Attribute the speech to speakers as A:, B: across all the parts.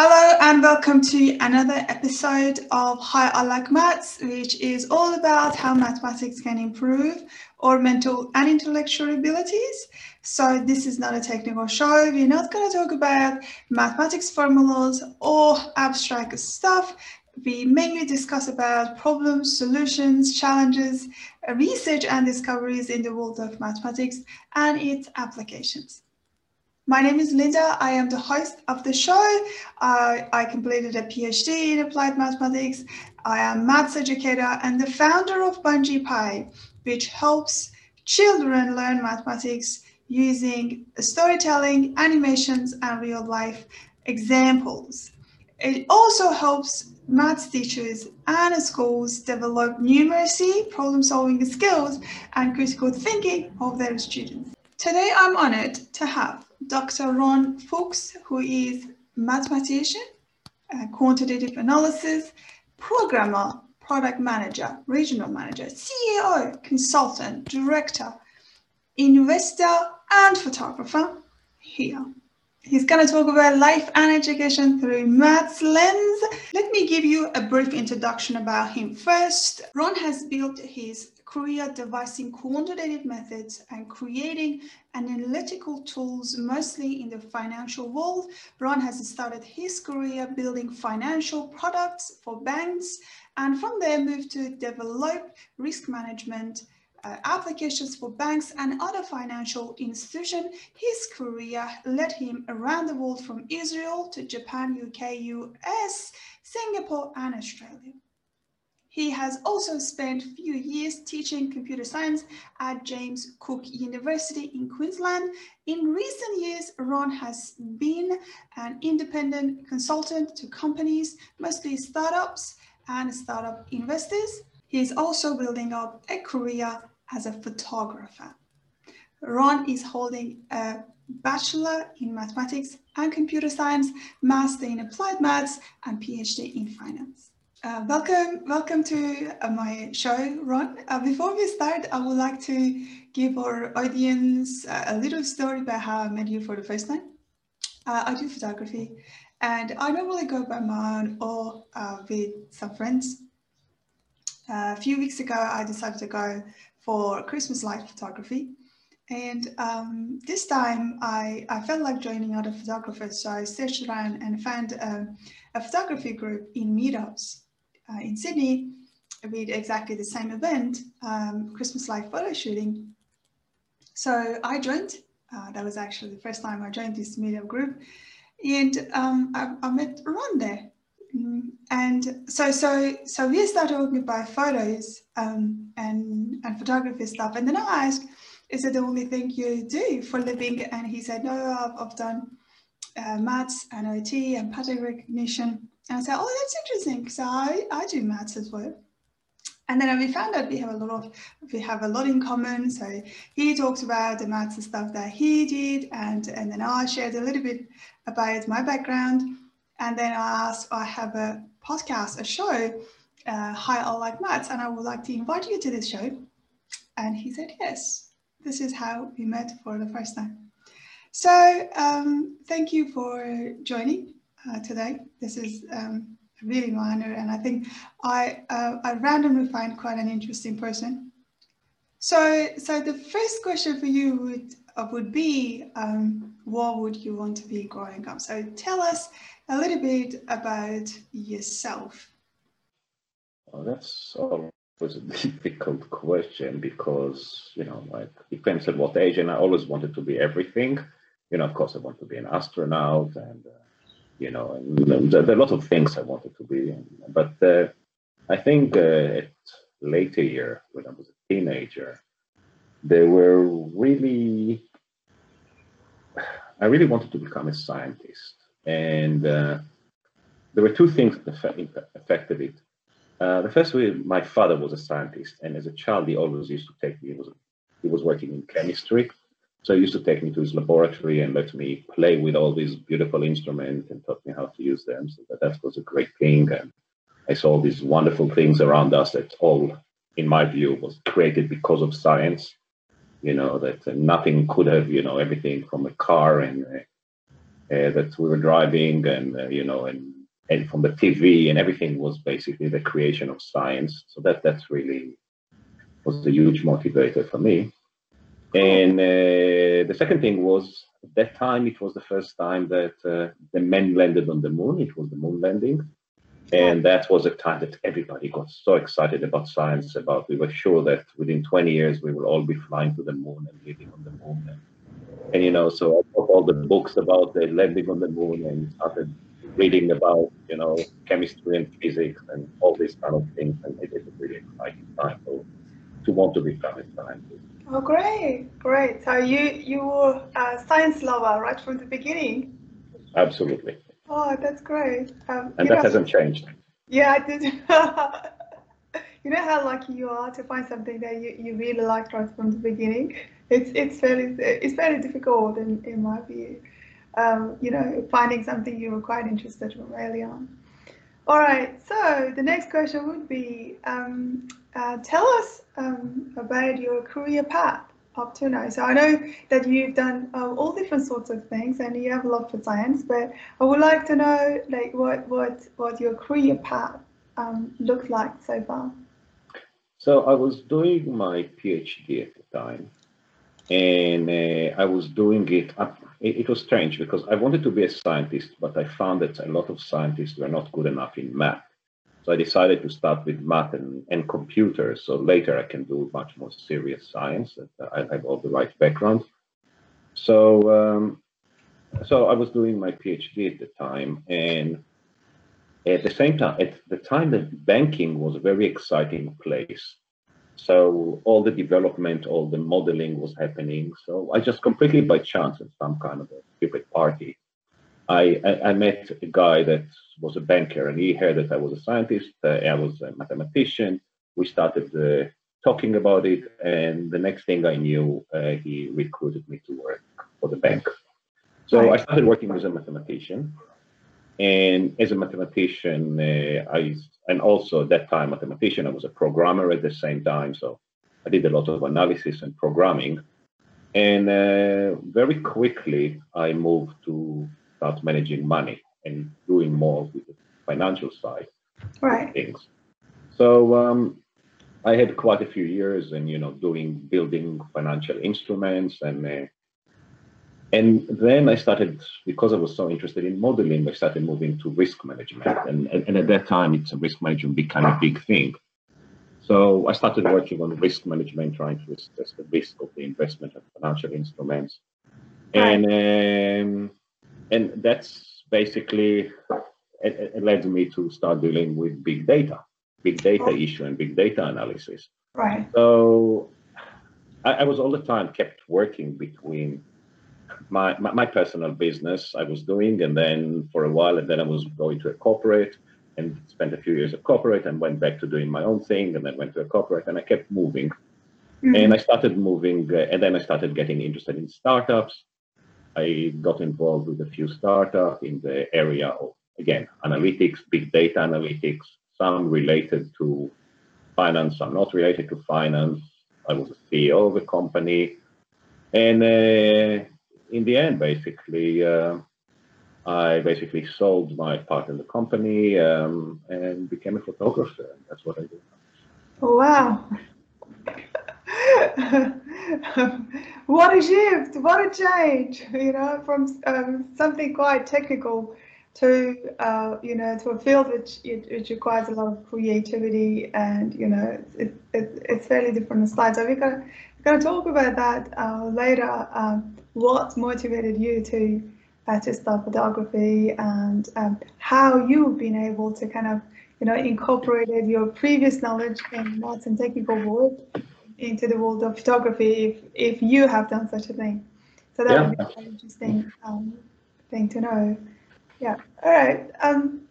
A: Hello and welcome to another episode of Hi I Like Maths, which is all about how mathematics can improve our mental and intellectual abilities. So this is not a technical show. We're not going to talk about mathematics formulas or abstract stuff. We mainly discuss about problems, solutions, challenges, research and discoveries in the world of mathematics and its applications. My name is Linda. I am the host of the show. Uh, I completed a PhD in applied mathematics. I am a maths educator and the founder of Bunchify, which helps children learn mathematics using storytelling, animations, and real life examples. It also helps maths teachers and schools develop numeracy, problem solving skills, and critical thinking of their students. Today, I'm honored to have Dr. Ron Fuchs, who is mathematician, uh, quantitative analysis, programmer, product manager, regional manager, CEO, consultant, director, investor, and photographer here. He's going to talk about life and education through maths lens. Let me give you a brief introduction about him first. Ron has built his career devising quantitative methods and creating analytical tools, mostly in the financial world. Ron has started his career building financial products for banks and from there moved to develop risk management uh, applications for banks and other financial institutions. His career led him around the world from Israel to Japan, UK, US, Singapore, and Australia. He has also spent a few years teaching computer science at James Cook University in Queensland. In recent years, Ron has been an independent consultant to companies, mostly startups and startup investors. He is also building up a career as a photographer. Ron is holding a Bachelor in Mathematics and Computer Science, Master in Applied Maths, and PhD in Finance. Uh, welcome, welcome to uh, my show, Ron. Uh, before we start, I would like to give our audience uh, a little story about how I met you for the first time. Uh, I do photography, and I normally go by my own or uh, with some friends. a few weeks ago, I decided to go for Christmas light photography, and um, this time I, I felt like joining other photographers, so I searched around and found um, a photography group in meetups uh, in Sydney with exactly the same event, um, Christmas live photo shooting. So I joined. Uh, that was actually the first time I joined this media group, and um, I, I, met Ron there. Mm, and so, so, so we started talking about photos um, and and photography stuff. And then I asked, "Is it the only thing you do for living?" And he said, "No, I've, I've done uh, maths and OT and pattern recognition." And I said, oh, that's interesting. So I, I do maths as well. And then we found out we have a lot of we have a lot in common. So he talks about the maths and stuff that he did, and and then I shared a little bit about my background. And then I asked, I have a podcast, a show, uh, Hi, I Like Maths, and I would like to invite you to this show. And he said yes. This is how we met for the first time. So um, thank you for joining uh, today. This is um, really my honor, and I think I uh, I randomly find quite an interesting person. So, so the first question for you would uh, would be, um, what would you want to be growing up? So, tell us a little bit about yourself.
B: Well, that's always a difficult question because you know, like depends at what age, and I always wanted to be everything. You know, of course, I want to be an astronaut and uh, you know, there, are a lot of things I wanted to be. But uh, I think uh, at later year, when I was a teenager, there were really, I really wanted to become a scientist. And uh, there were two things that affected it. Uh, the first way, my father was a scientist, and as a child, he always used to take me. He was, he was working in chemistry, so he used to take me to his laboratory and let me play with all these beautiful instruments and taught me how to use them. So that, that was a great thing. And I saw these wonderful things around us that all, in my view, was created because of science. You know, that uh, nothing could have, you know, everything from a car and uh, uh, that we were driving, and uh, you know, and and from the TV and everything was basically the creation of science. So that that's really was a huge motivator for me. And uh, the second thing was at that time it was the first time that uh, the men landed on the moon. It was the moon landing, and that was a time that everybody got so excited about science. About we were sure that within 20 years we will all be flying to the moon and living on the moon. And, and you know, so I bought all the books about the landing on the moon and started reading about you know chemistry and physics and all these kind of things, and it is a really exciting time to, to want to become a scientist.
A: Oh, great, great. So you you were a science lover right from the beginning.
B: Absolutely.
A: Oh, that's great.
B: Um, and that know, hasn't changed.
A: Yeah, I did. you know how lucky you are to find something that you, you really liked right from the beginning. It's it's fairly it's fairly difficult in, in my view. Um, you know, finding something you were quite interested from early on. All right, so the next question would be, um, uh, tell us um, about your career path up to now. So I know that you've done uh, all different sorts of things and you have a love for science, but I would like to know like what what what your career path um, looks like so far.
B: So I was doing my PhD at the time, and uh, I was doing it, it. It was strange because I wanted to be a scientist, but I found that a lot of scientists were not good enough in math. So I decided to start with math and, and computers. So later I can do much more serious science. I have all the right background. So um, so I was doing my PhD at the time, and at the same time, at the time that banking was a very exciting place. So all the development, all the modeling was happening. So I just completely by chance at some kind of a stupid party, I, I, I, met a guy that was a banker and he heard that I was a scientist, uh, I was a mathematician. We started uh, talking about it, and the next thing I knew, uh, he recruited me to work for the bank. So I started working as a mathematician. And as a mathematician, uh, I and also at that time mathematician, I was a programmer at the same time. So I did a lot of analysis and programming. And uh, very quickly, I moved to start managing money and doing more with the financial side
A: right.
B: things. So um, I had quite a few years and you know doing building financial instruments and uh, and then I started because I was so interested in modeling. I started moving to risk management, and, and, and at that time, it's a risk management became a big thing. So I started working on risk management, trying to assess the risk of the investment of financial instruments, and um, and that's basically it, it, led me to start dealing with big data, big data issue, and big data analysis.
A: Right.
B: So I, I, was all the time kept working between my, my, my personal business I was doing, and then for a while, and then I was going to a corporate and spent a few years at corporate and went back to doing my own thing and then went to a corporate and I kept moving. Mm-hmm. And I started moving, uh, and then I started getting interested in startups. I got involved with a few startups in the area of, again, analytics, big data analytics, some related to finance, some not related to finance. I was a CEO of a company. And uh, in the end, basically, uh, I basically sold my part in the company um, and became a photographer. That's what I do.
A: Oh, wow. what a shift, what a change, you know, from um, something quite technical to, uh, you know, to a field which which requires a lot of creativity and, you know, it, it, it's fairly different slides. So we're going to talk about that uh, later, um, what motivated you to, uh, to start photography and um, how you've been able to kind of, you know, incorporated your previous knowledge in maths and technical work into the world of photography if, if you have done such a thing. So that yeah. would be an interesting um, thing to know. Yeah. All right. Um,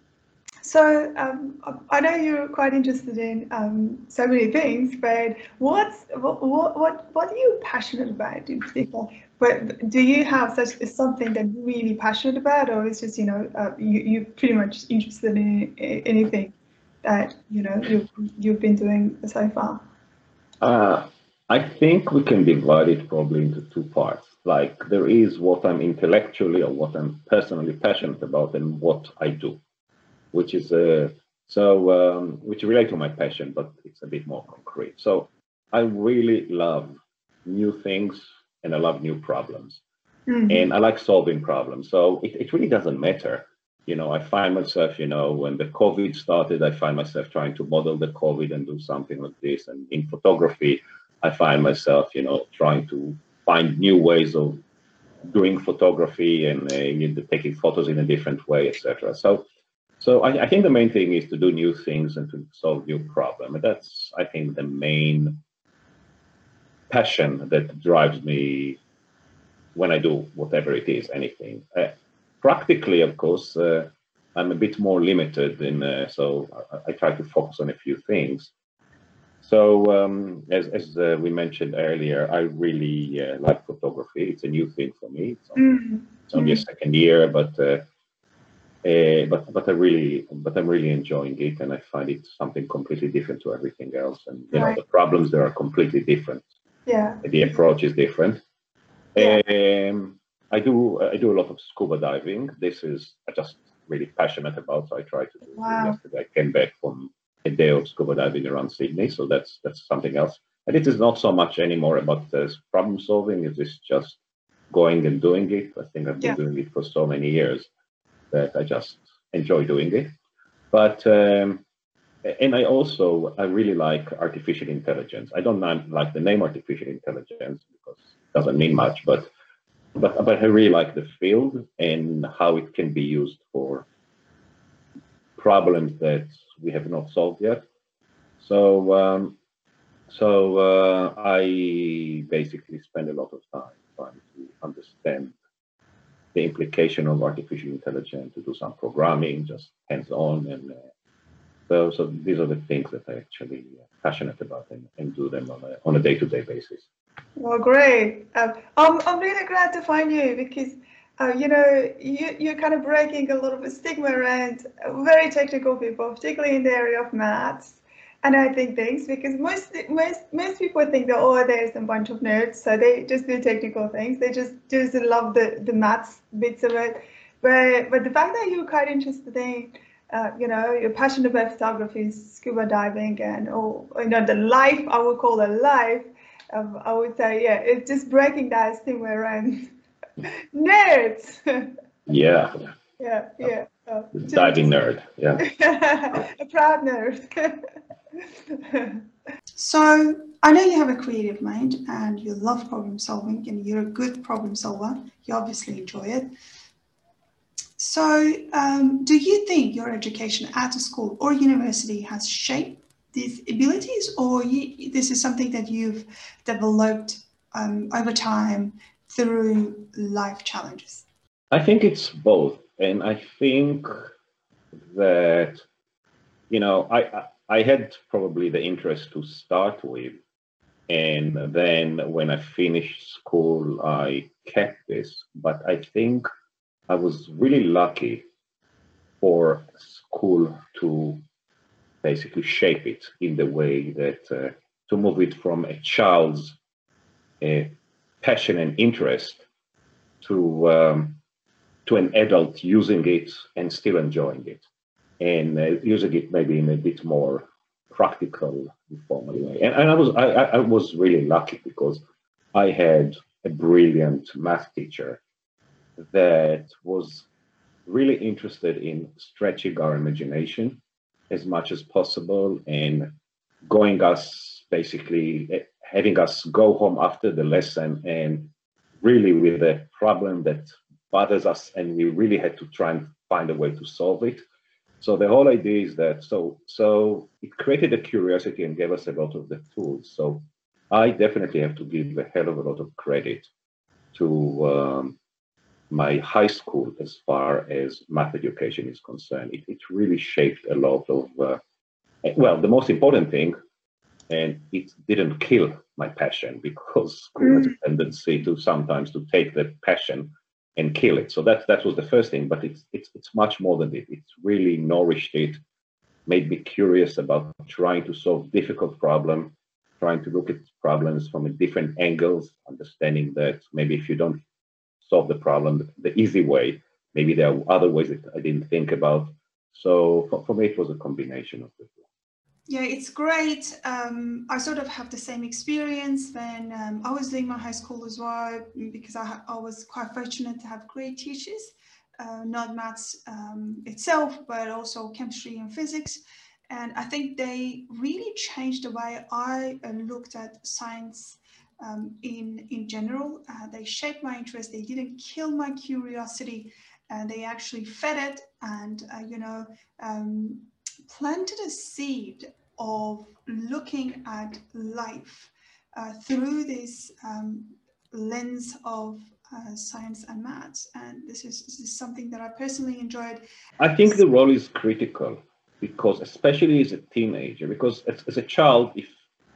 A: so um, I know you're quite interested in um, so many things, but what's what what what, what are you passionate about in particular? But do you have such something that you're really passionate about, or it's just you know uh, you you're pretty much interested in anything that you know you've you've been doing so far?
B: Uh, I think we can divide it probably into two parts. like there is what I'm intellectually or what I'm personally passionate about and what I do, which is uh, so um, which relate to my passion, but it's a bit more concrete. So I really love new things and I love new problems. Mm-hmm. And I like solving problems. So it, it really doesn't matter. You know, I find myself, you know, when the COVID started, I find myself trying to model the COVID and do something like this. And in photography, I find myself, you know, trying to find new ways of doing photography and uh, taking photos in a different way, etc. So, so I, I, think the main thing is to do new things and to solve new problems. And that's, I think, the main passion that drives me when I do whatever it is, anything. Uh, practically, of course, uh, I'm a bit more limited in, uh, so I, I, try to focus on a few things. So, um, as, as uh, we mentioned earlier, I really uh, like photography. It's a new thing for me. It's, mm-hmm. it's only a mm-hmm. second year, but uh, but but I really but I'm really enjoying it, and I find it something completely different to everything else. And you right. know, the problems there are completely different.
A: Yeah.
B: The approach is different. Yeah. Um, I do I do a lot of scuba diving. This is I just really passionate about. So I try to do wow. yesterday. I came back from a day of scuba diving around Sydney, so that's that's something else. And it is not so much anymore about uh, problem solving. It is just going and doing it. I think I've been yeah. doing it for so many years that I just enjoy doing it. But um, and I also I really like artificial intelligence. I don't like the name artificial intelligence because it doesn't mean much, but but but I really like the field and how it can be used for problems that we have not solved yet. So um, so uh, I basically spend a lot of time trying to understand the implication of artificial intelligence to do some programming, just hands-on and uh, so, so these are the things that I actually passionate about and, and do them on a, on a day-to-day basis.
A: Well, great. Um, I'm, I'm really glad to find you because, uh, you know, you, you're kind of breaking a lot of stigma around very technical people, particularly in the area of maths and I think things because most most most people think that oh there's a bunch of nerds so they just do technical things they just just love the the maths bits of it but but the fact that you're quite interested in uh, you know, you're passionate about photography, scuba diving, and oh, you know, the life I would call a life. Um, I would say, yeah, it's just breaking that stigma around nerds.
B: yeah.
A: Yeah, yeah.
B: Uh, diving nerd. Yeah.
A: a proud nerd. so I know you have a creative mind and you love problem solving and you're a good problem solver. You obviously enjoy it. So, um, do you think your education at a school or university has shaped these abilities, or you, this is something that you've developed um, over time through life challenges?
B: I think it's both, and I think that you know I I had probably the interest to start with, and then when I finished school, I kept this, but I think I was really lucky for school to basically shape it in the way that uh, to move it from a child's uh, passion and interest to um, to an adult using it and still enjoying it. And uh, using it maybe in a bit more practical formal way and, and I was I, I was really lucky because I had a brilliant math teacher that was really interested in stretching our imagination as much as possible and going us basically eh, having us go home after the lesson and really with a problem that bothers us and we really had to try and find a way to solve it. So the whole idea is that so so it created a curiosity and gave us a lot of the tools. So i definitely have to give a hell of a lot of credit to um, my high school as far as math education is concerned. It, it really shaped a lot of, uh, well, the most important thing, and it didn't kill my passion because school has a mm. tendency to sometimes to take the passion and kill it. So that that was the first thing, but it's it's it's much more than it. It's really nourished it, made me curious about trying to solve difficult problem, trying to look at problems from a different angles, understanding that maybe if you don't solve the problem the easy way, maybe there are other ways that I didn't think about. So for, for me, it was a combination of the two.
A: Yeah, it's great. Um, I sort of have the same experience when um, I was doing my high school as well, because I, I was quite fortunate to have great teachers, uh, not maths um, itself, but also chemistry and physics. And I think they really changed the way I uh, looked at science um, in, in general. Uh, they shaped my interest. They didn't kill my curiosity. And they actually fed it and, uh, you know, um, planted a seed of looking at life uh, through this um, lens of uh, science and maths. And this is, this is something that I personally enjoyed.
B: I think the role is critical because, especially as a teenager, because as, as a child, if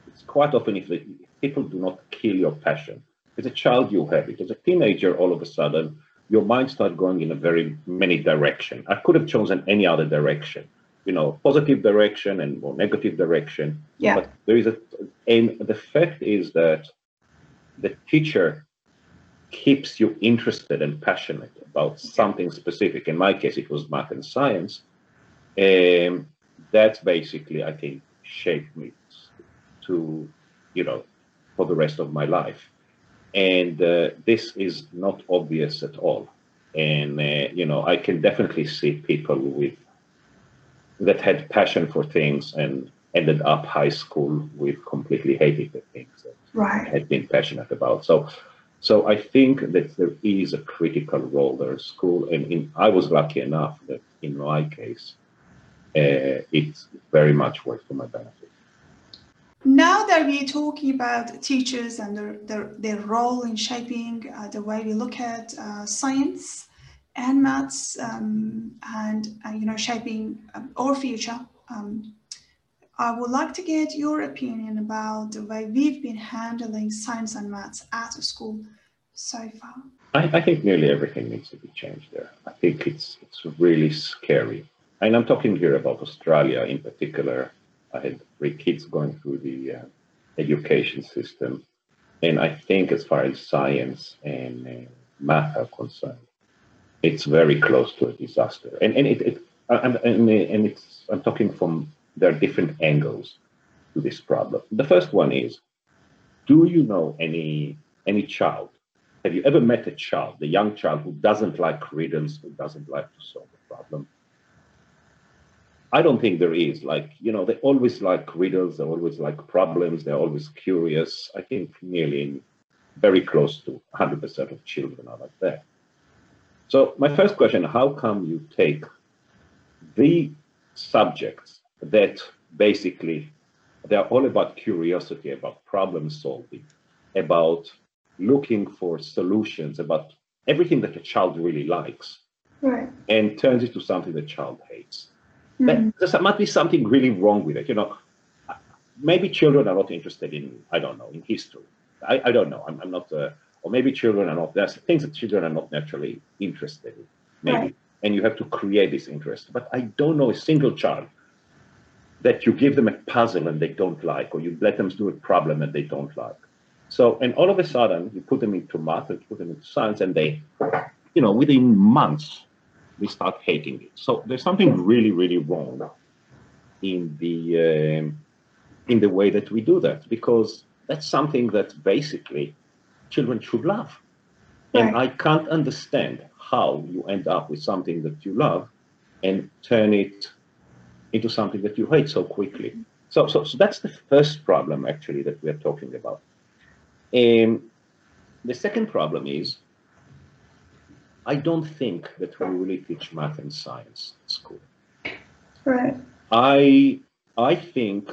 B: it's quite often if, if people do not kill your passion, as a child you have it. As a teenager, all of a sudden, your mind starts going in a very many direction. I could have chosen any other direction you know, positive direction and more negative direction.
A: Yeah.
B: But there is a, and the fact is that the teacher keeps you interested and passionate about something specific. In my case, it was math and science. And that's basically, I think, shaped me to, you know, for the rest of my life. And uh, this is not obvious at all. And, uh, you know, I can definitely see people with that had passion for things and ended up high school with completely hated the things that
A: right.
B: had been passionate about. So, so I think that there is a critical role there. School, and in, I was lucky enough that in my case, uh, it's very much worked for my benefit.
A: Now that we're talking about teachers and their, their, their role in shaping uh, the way we look at uh, science, and maths um, and uh, you know shaping um, our future. Um, I would like to get your opinion about the way we've been handling science and maths at school so far.
B: I, I think nearly everything needs to be changed there. I think it's it's really scary, and I'm talking here about Australia in particular. I had three kids going through the uh, education system, and I think as far as science and uh, math are concerned, it's very close to a disaster. And and it, it and, and, and it's I'm talking from there are different angles to this problem. The first one is, do you know any any child? Have you ever met a child, a young child who doesn't like riddles, who doesn't like to solve a problem? I don't think there is. Like, you know, they always like riddles, they always like problems, they're always curious. I think nearly very close to 100% of children are like that. So my first question, how come you take the subjects that basically they're all about curiosity, about problem solving, about looking for solutions, about everything that a child really likes,
A: right.
B: and turns it to something the child hates. Mm. There might be something really wrong with it. You know, maybe children are not interested in, I don't know, in history. I, I don't know. I'm, I'm not a or maybe children are not there's things that children are not naturally interested in maybe right. and you have to create this interest but i don't know a single child that you give them a puzzle and they don't like or you let them do a problem and they don't like so and all of a sudden you put them into math and put them into science and they you know within months we start hating it so there's something really really wrong in the um, in the way that we do that because that's something that basically children should love. Right. And I can't understand how you end up with something that you love and turn it into something that you hate so quickly. So, so, so that's the first problem actually that we're talking about. And the second problem is I don't think that we really teach math and science at school.
A: Right.
B: I I think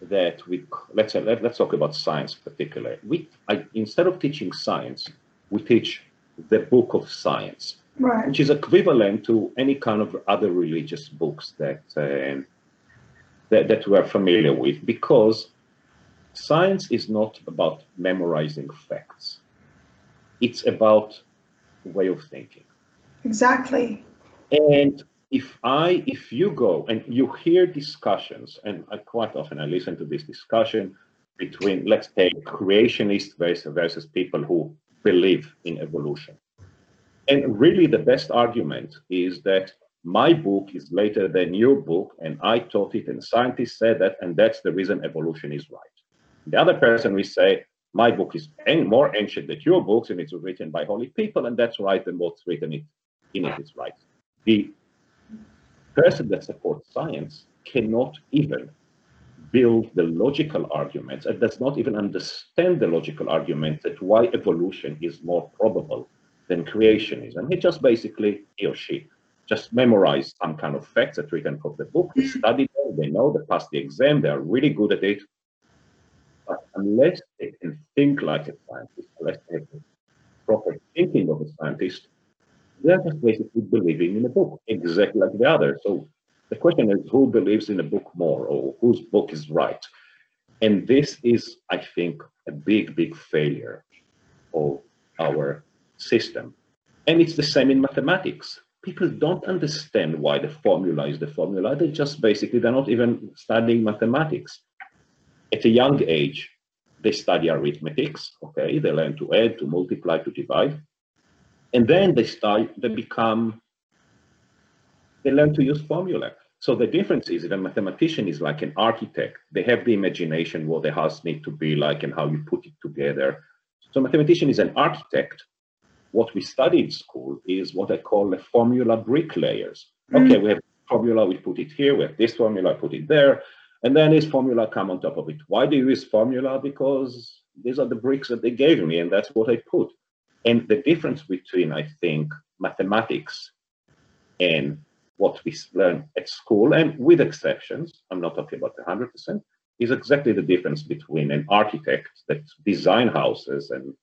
B: that we let's say, let, us talk about science particularly. We I, instead of teaching science, we teach the book of science,
A: right.
B: which is equivalent to any kind of other religious books that uh, that, that we are familiar with, because science is not about memorizing facts; it's about way of thinking.
A: Exactly.
B: And if I, if you go and you hear discussions, and I quite often I listen to this discussion between, let's say, creationists versus, versus people who believe in evolution. And really, the best argument is that my book is later than your book, and I taught it, and scientists said that, and that's the reason evolution is right. The other person will say, my book is more ancient than your books, and it's written by holy people, and that's right, and what's written in it is right. The person that supports science cannot even build the logical arguments and does not even understand the logical arguments that why evolution is more probable than creationism. He just basically, he or she, just memorize some kind of facts that written from the book. They hmm. study them, they know, they pass the exam, they are really good at it. But unless they can think like a scientist, unless they have proper thinking of a scientist, they're just basically believing in a book, exactly like the other. So the question is who believes in a book more or whose book is right? And this is, I think, a big, big failure of our system. And it's the same in mathematics. People don't understand why the formula is the formula. They just basically, they're not even studying mathematics. At a young age, they study arithmetics, okay? They learn to add, to multiply, to divide. And then they start, they become they learn to use formula. So the difference is that a mathematician is like an architect. They have the imagination what the house need to be like and how you put it together. So mathematician is an architect. What we study in school is what I call the formula bricklayers. Mm. Okay, we have formula, we put it here, we have this formula, I put it there, and then his formula come on top of it. Why do you use formula? Because these are the bricks that they gave me, and that's what I put. And the difference between, I think, mathematics and what we learn at school, and with exceptions, I'm not talking about 100%, is exactly the difference between an architect that design houses and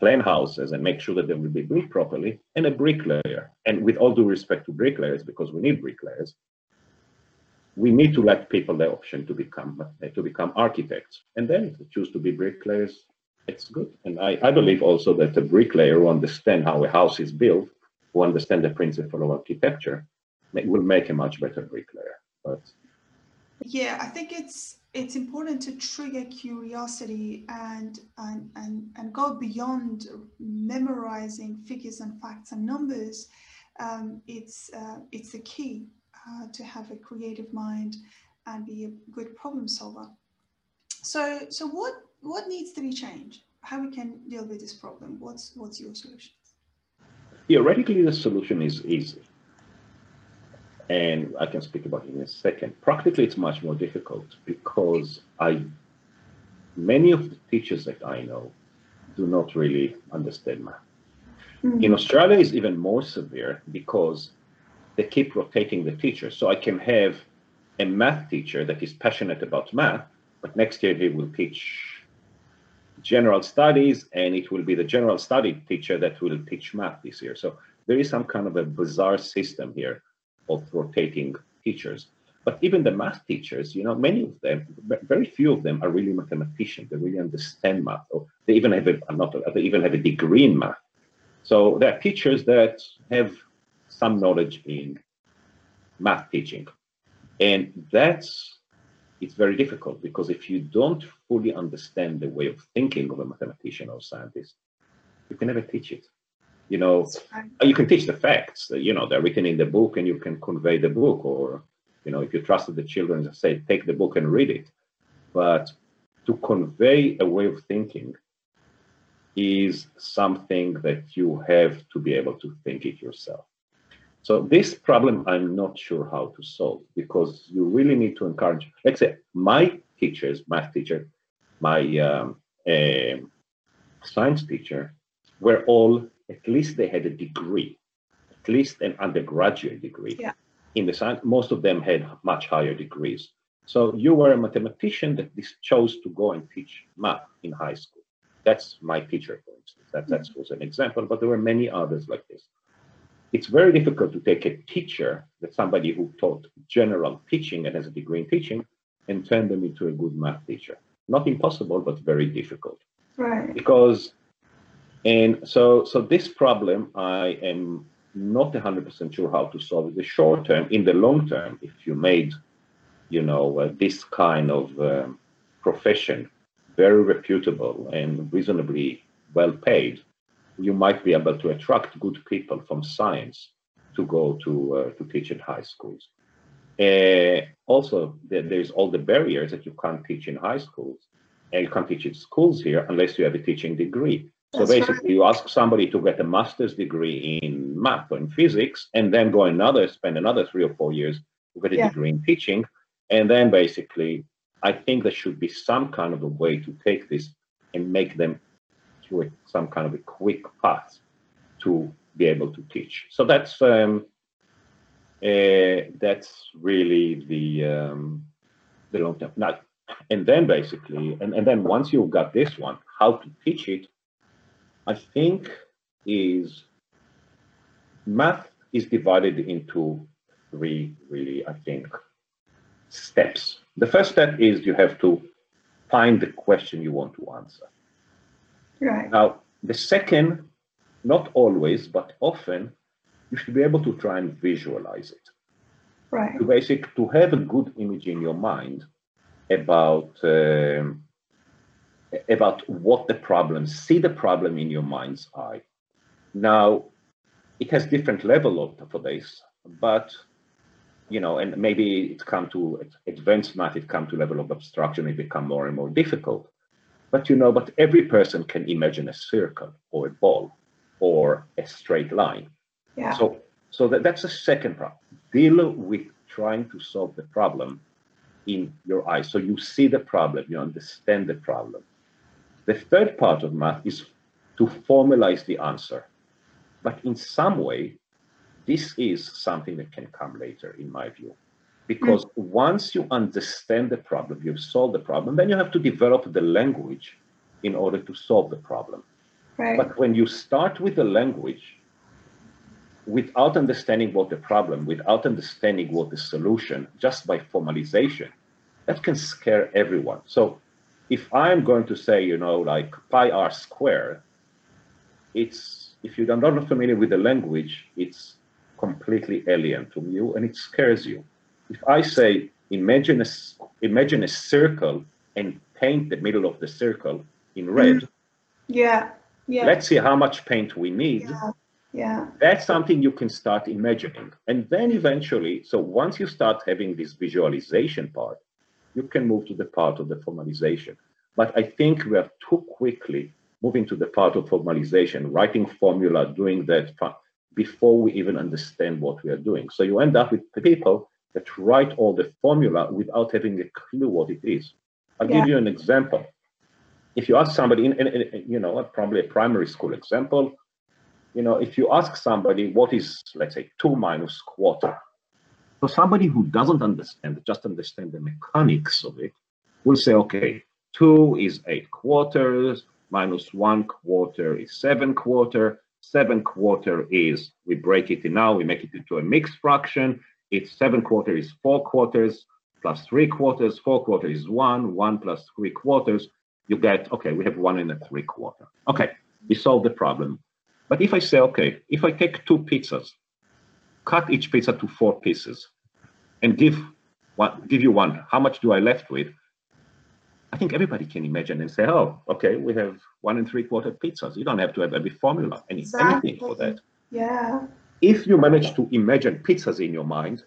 B: plan houses and make sure that they will be built properly, and a bricklayer. And with all due respect to bricklayers, because we need bricklayers, we need to let people the option to become to become architects. And then if they choose to be bricklayers, it's good. And I, I believe also that a bricklayer who understand how a house is built, who understand the principle of architecture, will make a much better bricklayer. But
A: yeah, I think it's it's important to trigger curiosity and and and, and go beyond memorizing figures and facts and numbers. Um, it's uh, it's the key uh, to have a creative mind and be a good problem solver. So so what what needs to be changed? How we can deal with this problem? What's what's your solution?
B: Theoretically, the solution is easy and I can speak about it in a second. Practically, it's much more difficult because I, many of the teachers that I know, do not really understand math. Mm-hmm. In Australia, it's even more severe because they keep rotating the teachers. So I can have a math teacher that is passionate about math, but next year he will teach general studies, and it will be the general study teacher that will teach math this year. So there is some kind of a bizarre system here of rotating teachers. But even the math teachers, you know, many of them, very few of them are really mathematicians. They really understand math, or they even have a, not, they even have a degree in math. So there are teachers that have some knowledge in math teaching, and that's it's very difficult because if you don't fully understand the way of thinking of a mathematician or scientist, you can never teach it. You know uh, you can teach the facts uh, you know they're written in the book and you can convey the book or you know if you trusted the children and say take the book and read it. But to convey a way of thinking is something that you have to be able to think it yourself so this problem i'm not sure how to solve because you really need to encourage let's say my teachers math teacher my um, uh, science teacher were all at least they had a degree, at least an undergraduate degree.
A: Yeah.
B: In the science, most of them had much higher degrees. So you were a mathematician that chose to go and teach math in high school. That's my teacher, for instance. That that mm-hmm. was an example, but there were many others like this. It's very difficult to take a teacher, that somebody who taught general teaching and has a degree in teaching, and turn them into a good math teacher. Not impossible, but very difficult.
A: Right.
B: Because and so, so this problem, I am not 100% sure how to solve in the short term. In the long term, if you made, you know, uh, this kind of um, profession very reputable and reasonably well paid, you might be able to attract good people from science to go to uh, to teach in high schools. Uh, also, there's all the barriers that you can't teach in high schools, and you can't teach in schools here unless you have a teaching degree. So That's basically, right. you ask somebody to get a master's degree in math or in physics, and then go another, spend another three or four years to get a yeah. degree in teaching, and then basically, I think there should be some kind of a way to take this and make them a, some kind of a quick path to be able to teach. So that's um, uh, that's really the um, the long term. Now, and then basically, and, and then once you've got this one, how to teach it I think is math is divided into three really, I think, steps. The first step is you have to find the question you want to answer.
A: Right.
B: Now, the second, not always, but often, you should be able to try and visualize it.
A: Right.
B: To basic to have a good image in your mind about um, about what the problem, see the problem in your mind's eye. Now, it has different level of, for this, but you know, and maybe it come to advanced math, it come to level of abstraction, it become more and more difficult. But you know, but every person can imagine a circle or a ball or a straight line.
A: Yeah.
B: So, so that, that's the second problem. Deal with trying to solve the problem in your eyes. So you see the problem, you understand the problem. The third part of math is to formalize the answer. But in some way, this is something that can come later, in my view. Because mm. once you understand the problem, you've solved the problem, then you have to develop the language in order to solve the problem.
A: Right.
B: But when you start with the language, without understanding what the problem, without understanding what the solution, just by formalization, that can scare everyone. So if I'm going to say, you know, like pi r squared, it's if you're not familiar with the language, it's completely alien to you and it scares you. If I say imagine a imagine a circle and paint the middle of the circle in red. Mm.
A: Yeah. Yeah.
B: Let's see how much paint we need.
A: Yeah. Yeah.
B: That's something you can start imagining. And then eventually, so once you start having this visualization part, you can move to the part of the formalization. But I think we are too quickly moving to the part of formalization, writing formula, doing that before we even understand what we are doing. So you end up with the people that write all the formula without having a clue what it is. I'll yeah. give you an example. If you ask somebody, in, in, in, you know, probably a primary school example, you know, if you ask somebody what is, let's say, two minus quarter, so somebody who doesn't understand, just understand the mechanics of it, will say, okay, two is eight quarters, minus one quarter is seven quarter. Seven quarter is, we break it in now, we make it into a mixed fraction. It's seven quarter is four quarters plus three quarters, four quarters is one, one plus three quarters. You get, okay, we have one and a three quarter. Okay, we solve the problem. But if I say, okay, if I take two pizzas, cut each pizza to four pieces and give one, give you one. How much do I left with? I think everybody can imagine and say, oh, okay, we have one and three quarter pizzas. You don't have to have every formula, any, exactly. anything for that.
A: Yeah.
B: If you manage to imagine pizzas in your mind,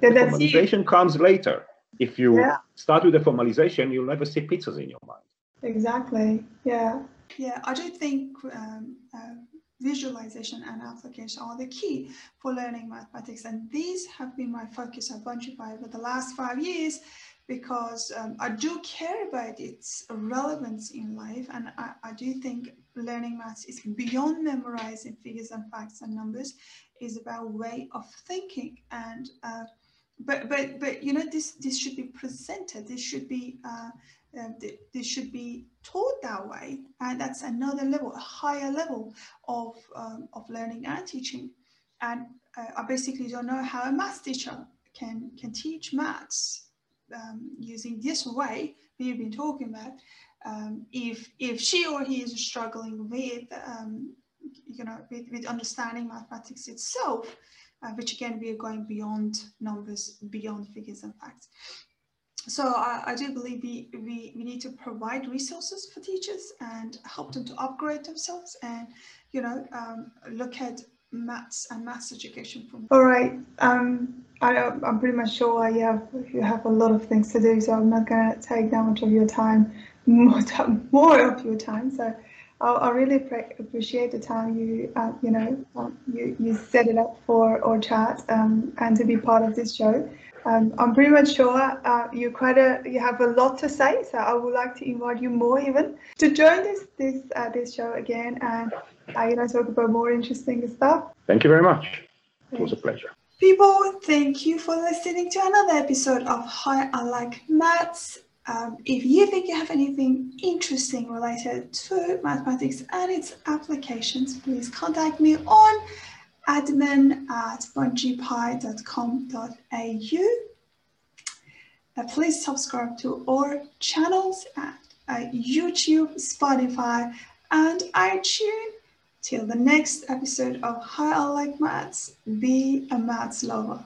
B: then the formalization it. comes later. If you yeah. start with the formalization, you'll never see pizzas in your mind.
A: Exactly. Yeah. Yeah, I do think um, uh, visualization and application are the key for learning mathematics. And these have been my focus at Bunchify over the last five years because um, I do care about its relevance in life. And I, I, do think learning maths is beyond memorizing figures and facts and numbers, is about way of thinking. And uh, but but but you know this this should be presented. This should be uh, uh, this should be taught that way. And that's another level, a higher level of, um, of learning and teaching. And uh, I basically don't know how a math teacher can, can teach maths um, using this way we've been talking about. Um, if, if she or he is struggling with, um, you know, with, with understanding mathematics itself, uh, which again, we are going beyond numbers, beyond figures and facts. so I, I, do believe we, we, we need to provide resources for teachers and help them to upgrade themselves and, you know, um, look at maths and maths education from. All right. Um, I, I'm pretty much sure you have you have a lot of things to do, so I'm not going to take that much of your time, more time, more of your time. So I, I really pre- appreciate the time you uh, you know um, you you set it up for our chat um, and to be part of this show. Um, I'm pretty much sure uh, you quite a you have a lot to say, so I would like to invite you more even to join this this uh, this show again and uh, you know talk about more interesting stuff.
B: Thank you very much. It was a pleasure.
A: People, thank you for listening to another episode of Hi, I Like Maths. Um, if you think you have anything interesting related to mathematics and its applications, please contact me on admin at bunchify.com.au. Uh, please subscribe to our channels at uh, YouTube, Spotify, and iTunes. Till the next episode of Hi I Like Maths, be a maths lover.